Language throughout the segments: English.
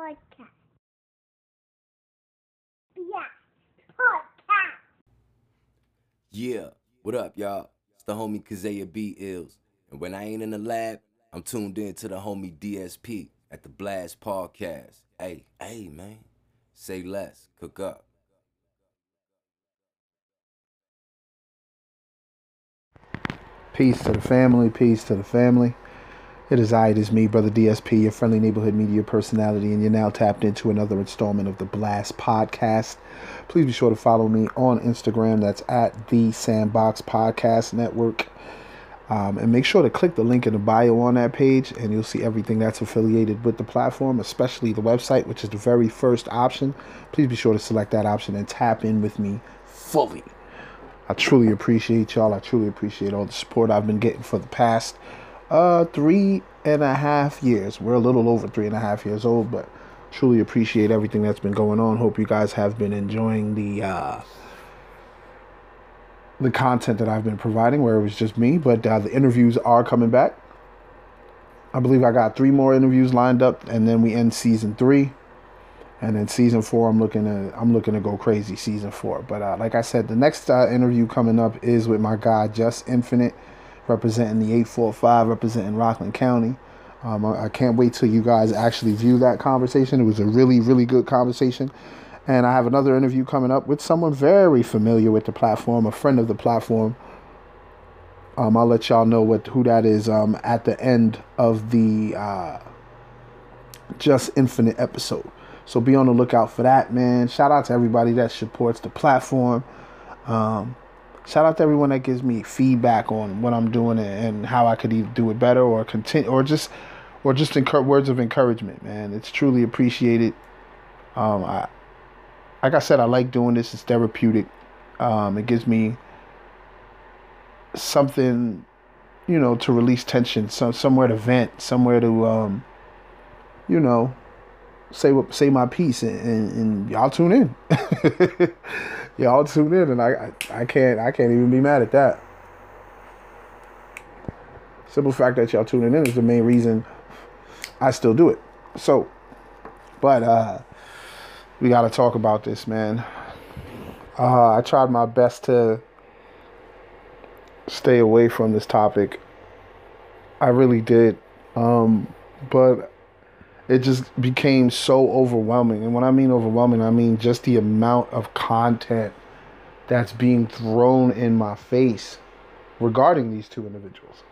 podcast. Yeah, podcast. Yeah, what up, y'all? It's the homie Kazaya B. Ills. And when I ain't in the lab, I'm tuned in to the homie DSP at the Blast Podcast. Hey, hey, man. Say less, cook up. Peace to the family. Peace to the family. It is I, it is me, Brother DSP, your friendly neighborhood media personality, and you're now tapped into another installment of the Blast Podcast. Please be sure to follow me on Instagram. That's at the Sandbox Podcast Network. Um, and make sure to click the link in the bio on that page, and you'll see everything that's affiliated with the platform, especially the website, which is the very first option. Please be sure to select that option and tap in with me fully. I truly appreciate y'all. I truly appreciate all the support I've been getting for the past uh, three and a half years. We're a little over three and a half years old, but truly appreciate everything that's been going on. Hope you guys have been enjoying the uh, the content that I've been providing, where it was just me. But uh, the interviews are coming back. I believe I got three more interviews lined up, and then we end season three. And then season four, I'm looking to I'm looking to go crazy. Season four, but uh, like I said, the next uh, interview coming up is with my guy Just Infinite representing the 845, representing Rockland County. Um, I, I can't wait till you guys actually view that conversation. It was a really, really good conversation. And I have another interview coming up with someone very familiar with the platform, a friend of the platform. Um, I'll let y'all know what who that is um, at the end of the uh, Just Infinite episode. So be on the lookout for that, man. Shout out to everybody that supports the platform. Um, shout out to everyone that gives me feedback on what I'm doing and how I could either do it better or continue or just or just incur- words of encouragement, man. It's truly appreciated. Um, I, like I said, I like doing this. It's therapeutic. Um, it gives me something, you know, to release tension, some somewhere to vent, somewhere to, um, you know, say what say my piece, and, and, and y'all tune in. y'all tune in, and I, I I can't I can't even be mad at that. Simple fact that y'all tuning in is the main reason I still do it. So, but uh, we got to talk about this, man. Uh, I tried my best to stay away from this topic. I really did, um, but it just became so overwhelming. And when I mean overwhelming, I mean just the amount of content that's being thrown in my face regarding these two individuals.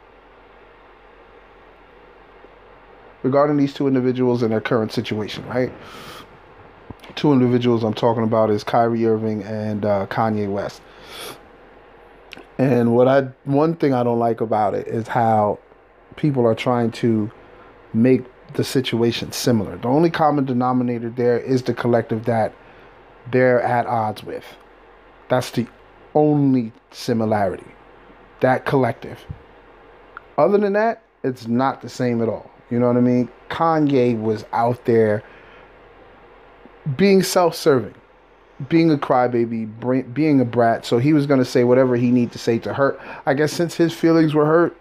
Regarding these two individuals and their current situation, right? Two individuals I'm talking about is Kyrie Irving and uh, Kanye West. And what I one thing I don't like about it is how people are trying to make the situation similar. The only common denominator there is the collective that they're at odds with. That's the only similarity. That collective. Other than that, it's not the same at all. You know what I mean? Kanye was out there being self serving, being a crybaby, being a brat. So he was going to say whatever he needed to say to hurt. I guess since his feelings were hurt,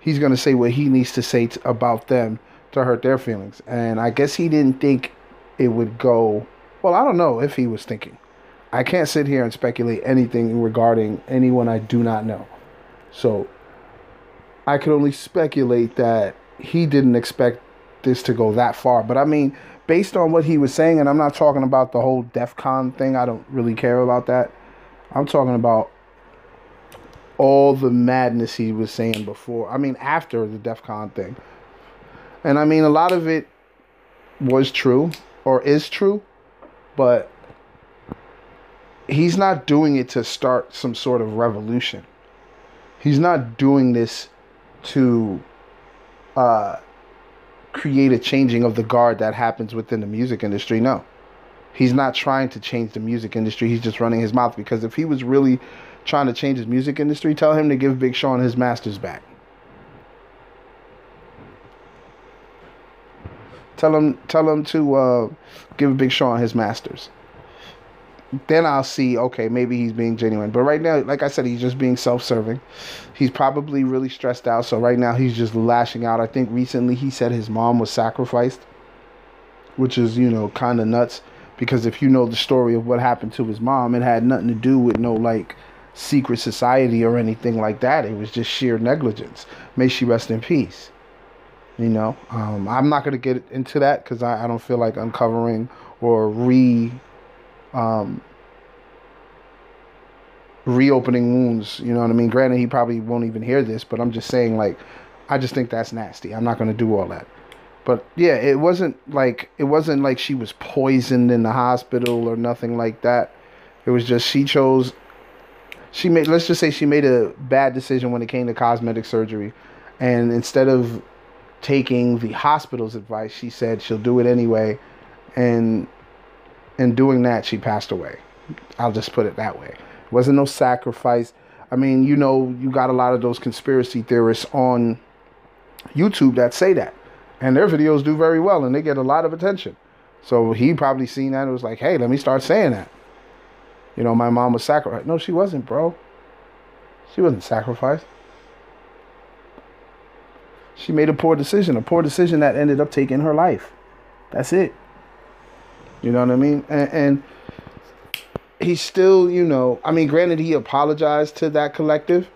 he's going to say what he needs to say about them to hurt their feelings. And I guess he didn't think it would go. Well, I don't know if he was thinking. I can't sit here and speculate anything regarding anyone I do not know. So I could only speculate that he didn't expect this to go that far. But I mean, based on what he was saying, and I'm not talking about the whole DEF CON thing, I don't really care about that. I'm talking about all the madness he was saying before. I mean, after the DEF CON thing. And I mean, a lot of it was true or is true, but he's not doing it to start some sort of revolution. He's not doing this to uh, create a changing of the guard that happens within the music industry. No. He's not trying to change the music industry. He's just running his mouth because if he was really trying to change his music industry, tell him to give Big Sean his masters back. Tell him tell him to uh, give a Big Sean his masters. Then I'll see, okay, maybe he's being genuine. But right now, like I said, he's just being self serving. He's probably really stressed out. So right now, he's just lashing out. I think recently he said his mom was sacrificed. which is you know kind of nuts because if you know the story of what happened to his mom, it had nothing to do with no like secret society or anything like that. It was just sheer negligence. May she rest in peace. You know, um, I'm not going to get into that because I, I, don't feel like uncovering or re um, reopening wounds. You know what I mean? Granted, he probably won't even hear this, but I'm just saying, like, I just think that's nasty. I'm not going to do all that. But yeah, it wasn't like it wasn't like she was poisoned in the hospital or nothing like that. It was just she chose she made let's just say she made a bad decision when it came to cosmetic surgery and instead of taking the hospital's advice, she said she'll do it anyway and in doing that she passed away. I'll just put it that way. It wasn't no sacrifice. I mean, you know, you got a lot of those conspiracy theorists on YouTube that say that and their videos do very well and they get a lot of attention. So he probably seen that and was like, hey, let me start saying that. You know, my mom was sacrificed. No, she wasn't, bro. She wasn't sacrificed. She made a poor decision, a poor decision that ended up taking her life. That's it. You know what I mean? And, and he still, you know, I mean, granted, he apologized to that collective.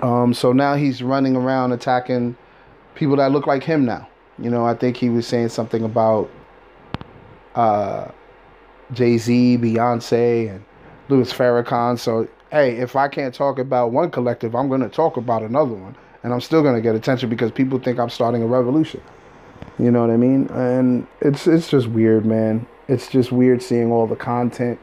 Um, so now he's running around attacking people that look like him now. You know, I think he was saying something about uh, Jay Z, Beyonce, and Louis Farrakhan. So, hey, if I can't talk about one collective, I'm going to talk about another one. And I'm still going to get attention because people think I'm starting a revolution. You know what I mean? And it's it's just weird, man. It's just weird seeing all the content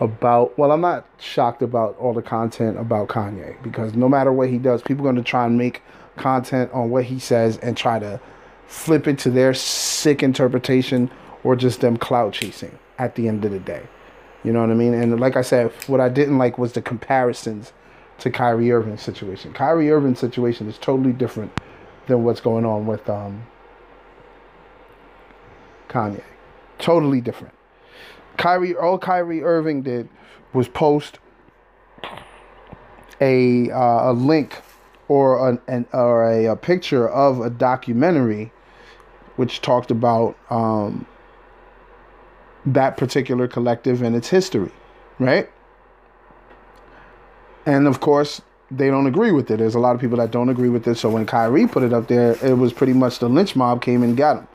about well i'm not shocked about all the content about kanye because no matter what he does people are going to try and make content on what he says and try to flip it to their sick interpretation or just them clout chasing at the end of the day. You know what I mean? And like I said, what I didn't like was the comparisons to Kyrie Irving's situation. Kyrie Irving's situation is totally different than what's going on with um, Kanye. Totally different. Kyrie, all Kyrie Irving did was post a uh, a link or an, an or a, a, picture of a documentary which talked about um, that particular collective and its history, right? And of course, they don't agree with it. There's a lot of people that don't agree with it. So when Kyrie put it up there, it was pretty much the lynch mob came and got him.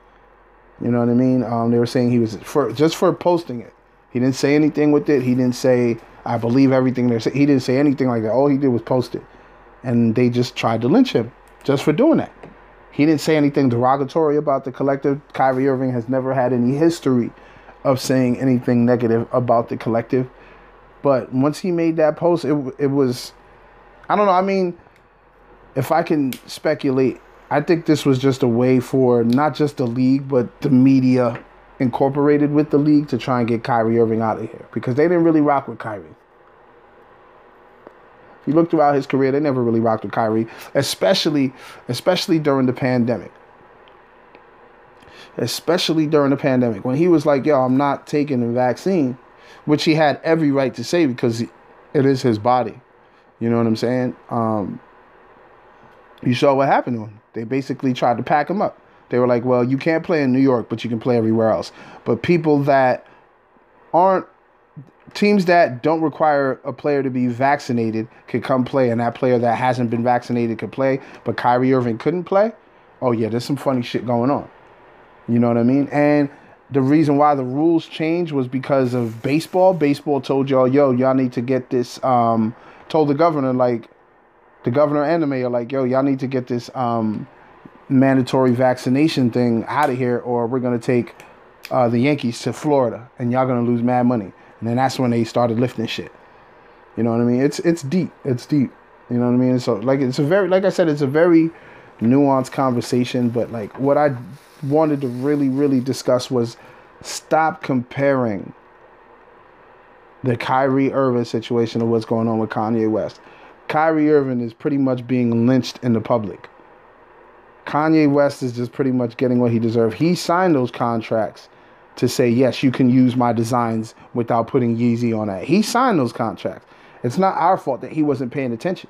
You know what I mean? Um, they were saying he was for just for posting it. He didn't say anything with it. He didn't say I believe everything they're saying. He didn't say anything like that. All he did was post it and they just tried to lynch him just for doing that. He didn't say anything derogatory about the collective. Kyrie Irving has never had any history of saying anything negative about the collective. But once he made that post, it it was, I don't know. I mean, if I can speculate, I think this was just a way for not just the league, but the media incorporated with the league to try and get Kyrie Irving out of here because they didn't really rock with Kyrie. If you look throughout his career, they never really rocked with Kyrie, especially especially during the pandemic. Especially during the pandemic, when he was like, "Yo, I'm not taking the vaccine," which he had every right to say because it is his body. You know what I'm saying? Um, you saw what happened to him. They basically tried to pack him up. They were like, "Well, you can't play in New York, but you can play everywhere else." But people that aren't teams that don't require a player to be vaccinated could come play, and that player that hasn't been vaccinated could play, but Kyrie Irving couldn't play. Oh yeah, there's some funny shit going on. You know what I mean? And the reason why the rules changed was because of baseball. Baseball told y'all, yo, y'all need to get this. Um, told the governor like, the governor and the mayor like, yo, y'all need to get this um, mandatory vaccination thing out of here, or we're gonna take uh, the Yankees to Florida, and y'all gonna lose mad money. And then that's when they started lifting shit. You know what I mean? It's it's deep. It's deep. You know what I mean? So like it's a very like I said, it's a very nuanced conversation. But like what I wanted to really really discuss was stop comparing the Kyrie Irving situation of what's going on with Kanye West. Kyrie Irving is pretty much being lynched in the public. Kanye West is just pretty much getting what he deserved. He signed those contracts to say, yes, you can use my designs without putting Yeezy on that. He signed those contracts. It's not our fault that he wasn't paying attention.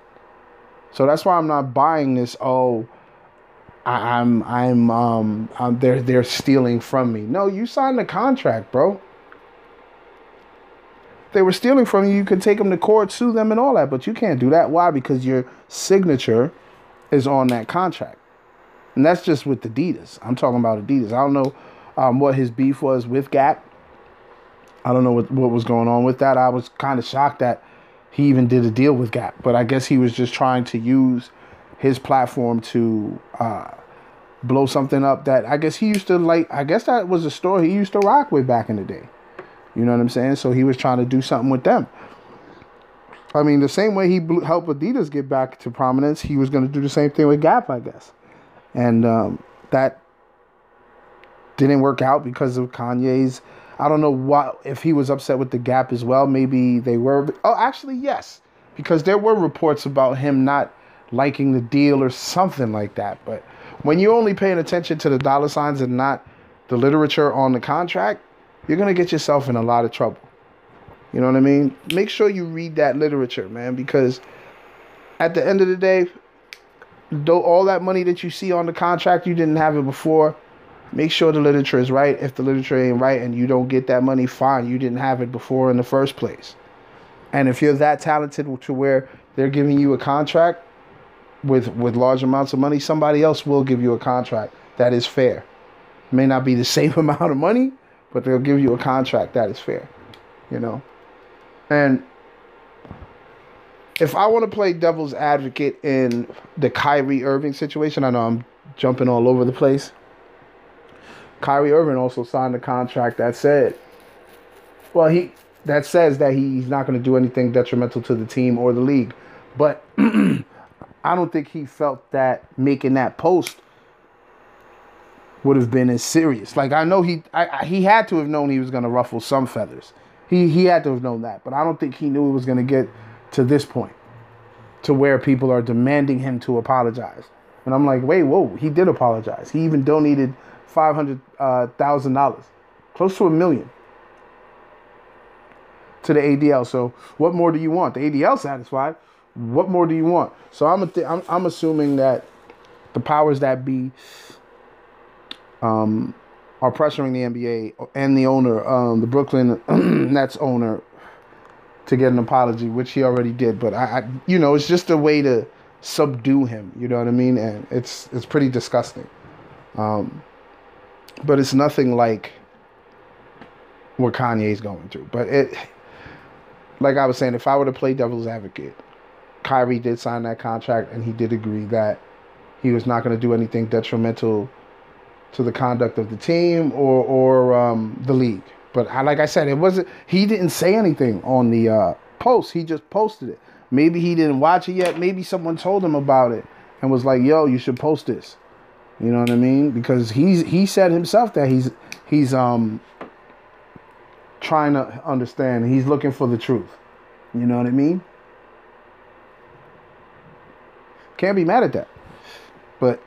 So that's why I'm not buying this, oh, I, I'm I'm um I'm, they're they're stealing from me. No, you signed the contract, bro. They were stealing from you. You could take them to court, sue them, and all that, but you can't do that. Why? Because your signature is on that contract, and that's just with Adidas. I'm talking about Adidas. I don't know um, what his beef was with Gap. I don't know what what was going on with that. I was kind of shocked that he even did a deal with Gap, but I guess he was just trying to use his platform to uh, blow something up that I guess he used to like. I guess that was a store he used to rock with back in the day. You know what I'm saying? So he was trying to do something with them. I mean, the same way he blew, helped Adidas get back to prominence, he was going to do the same thing with Gap, I guess. And um, that didn't work out because of Kanye's. I don't know what if he was upset with the Gap as well. Maybe they were. Oh, actually, yes, because there were reports about him not liking the deal or something like that. But when you're only paying attention to the dollar signs and not the literature on the contract, you're gonna get yourself in a lot of trouble. You know what I mean? Make sure you read that literature, man, because at the end of the day, though all that money that you see on the contract, you didn't have it before. Make sure the literature is right. If the literature ain't right and you don't get that money, fine. You didn't have it before in the first place. And if you're that talented to where they're giving you a contract with with large amounts of money, somebody else will give you a contract that is fair. It may not be the same amount of money, but they'll give you a contract that is fair. You know? And if I want to play devil's advocate in the Kyrie Irving situation, I know I'm jumping all over the place. Kyrie Irving also signed a contract that said, well, he that says that he's not going to do anything detrimental to the team or the league. But I don't think he felt that making that post would have been as serious. Like I know he I, I, he had to have known he was going to ruffle some feathers. He he had to have known that, but I don't think he knew it was going to get to this point, to where people are demanding him to apologize. And I'm like, wait, whoa, he did apologize. He even donated five hundred uh, thousand dollars, close to a million, to the ADL. So what more do you want? The ADL satisfied. What more do you want? So I'm th- I'm, I'm assuming that the powers that be um, are pressuring the NBA and the owner, um, the Brooklyn Nets owner, to get an apology, which he already did. But I, I, you know, it's just a way to subdue him. You know what I mean? And it's it's pretty disgusting. Um, but it's nothing like what Kanye's going through. But it, like I was saying, if I were to play devil's advocate, Kyrie did sign that contract, and he did agree that he was not going to do anything detrimental to the conduct of the team or or um, the league. But I, like I said, it wasn't. He didn't say anything on the uh, post. He just posted it. Maybe he didn't watch it yet. Maybe someone told him about it and was like, "Yo, you should post this." You know what I mean? Because he's he said himself that he's he's um trying to understand. He's looking for the truth. You know what I mean? Can't be mad at that. But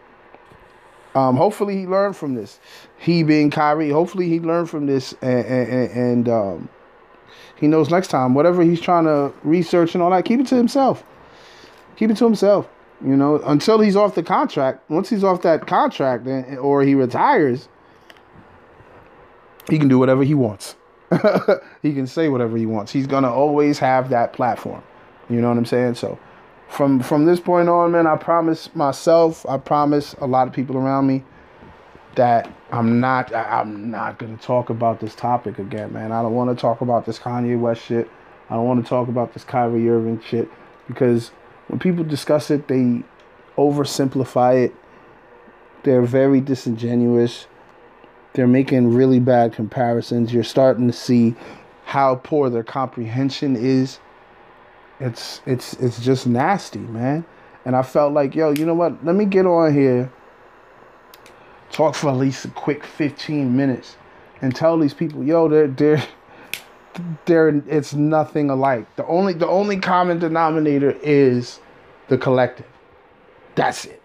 um, hopefully he learned from this. He being Kyrie, hopefully he learned from this and, and, and um, he knows next time whatever he's trying to research and all that, keep it to himself. Keep it to himself. You know, until he's off the contract. Once he's off that contract or he retires, he can do whatever he wants. he can say whatever he wants. He's gonna always have that platform. You know what I'm saying? So from from this point on, man, I promise myself, I promise a lot of people around me that I'm not I, am not gonna talk about this topic again, man. I don't want to talk about this Kanye West shit. I don't want to talk about this Kyrie Irving shit because when people discuss it, they oversimplify it. They're very disingenuous. They're making really bad comparisons. You're starting to see how poor their comprehension is. It's it's it's just nasty, man. And I felt like, yo, you know what? Let me get on here, talk for at least a quick 15 minutes, and tell these people, yo, they're they're they're it's nothing alike. The only the only common denominator is the collective. That's it.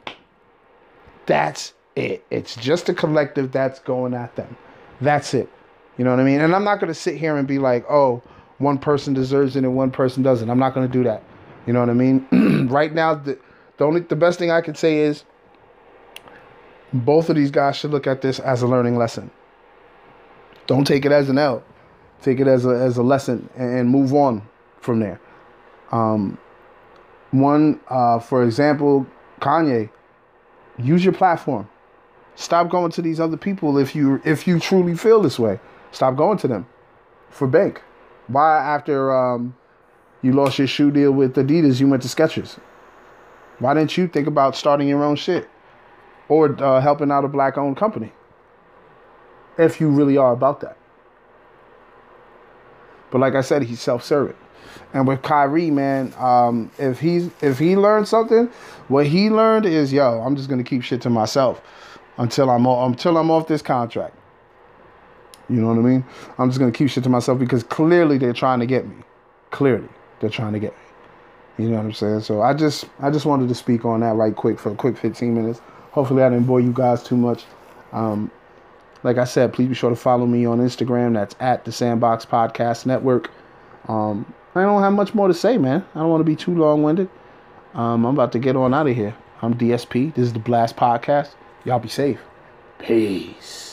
That's it. It's just a collective that's going at them. That's it. You know what I mean? And I'm not to sit here and be like, oh, one person deserves it and one person doesn't. I'm not going to do that. You know what I mean? right now, the, the only the best thing I can say is Both of these guys should look at this as a learning lesson. Don't take it as an L. Take it as a as a lesson and move on from there. Um, one, uh, for example, Kanye, use your platform. Stop going to these other people if you if you truly feel this way. Stop going to them for bank. Why after um, you lost your shoe deal with Adidas, you went to Skechers? Why didn't you think about starting your own shit or uh, helping out a black-owned company? If you really are about that. But like I said, he's self-serving. And with Kyrie, man, um, if he's if he learned something, what he learned is, yo, I'm just gonna keep shit to myself until I'm until I'm off this contract. You know what I mean? I'm just gonna keep shit to myself because clearly they're trying to get me. Clearly they're trying to get me. You know what I'm saying? So I just I just wanted to speak on that right quick for a quick 15 minutes. Hopefully I didn't bore you guys too much. Um, like I said, please be sure to follow me on Instagram. That's at the Sandbox Podcast Network. Um, I don't have much more to say, man. I don't want to be too long winded. Um, I'm about to get on out of here. I'm DSP. This is the Blast Podcast. Y'all be safe. Peace.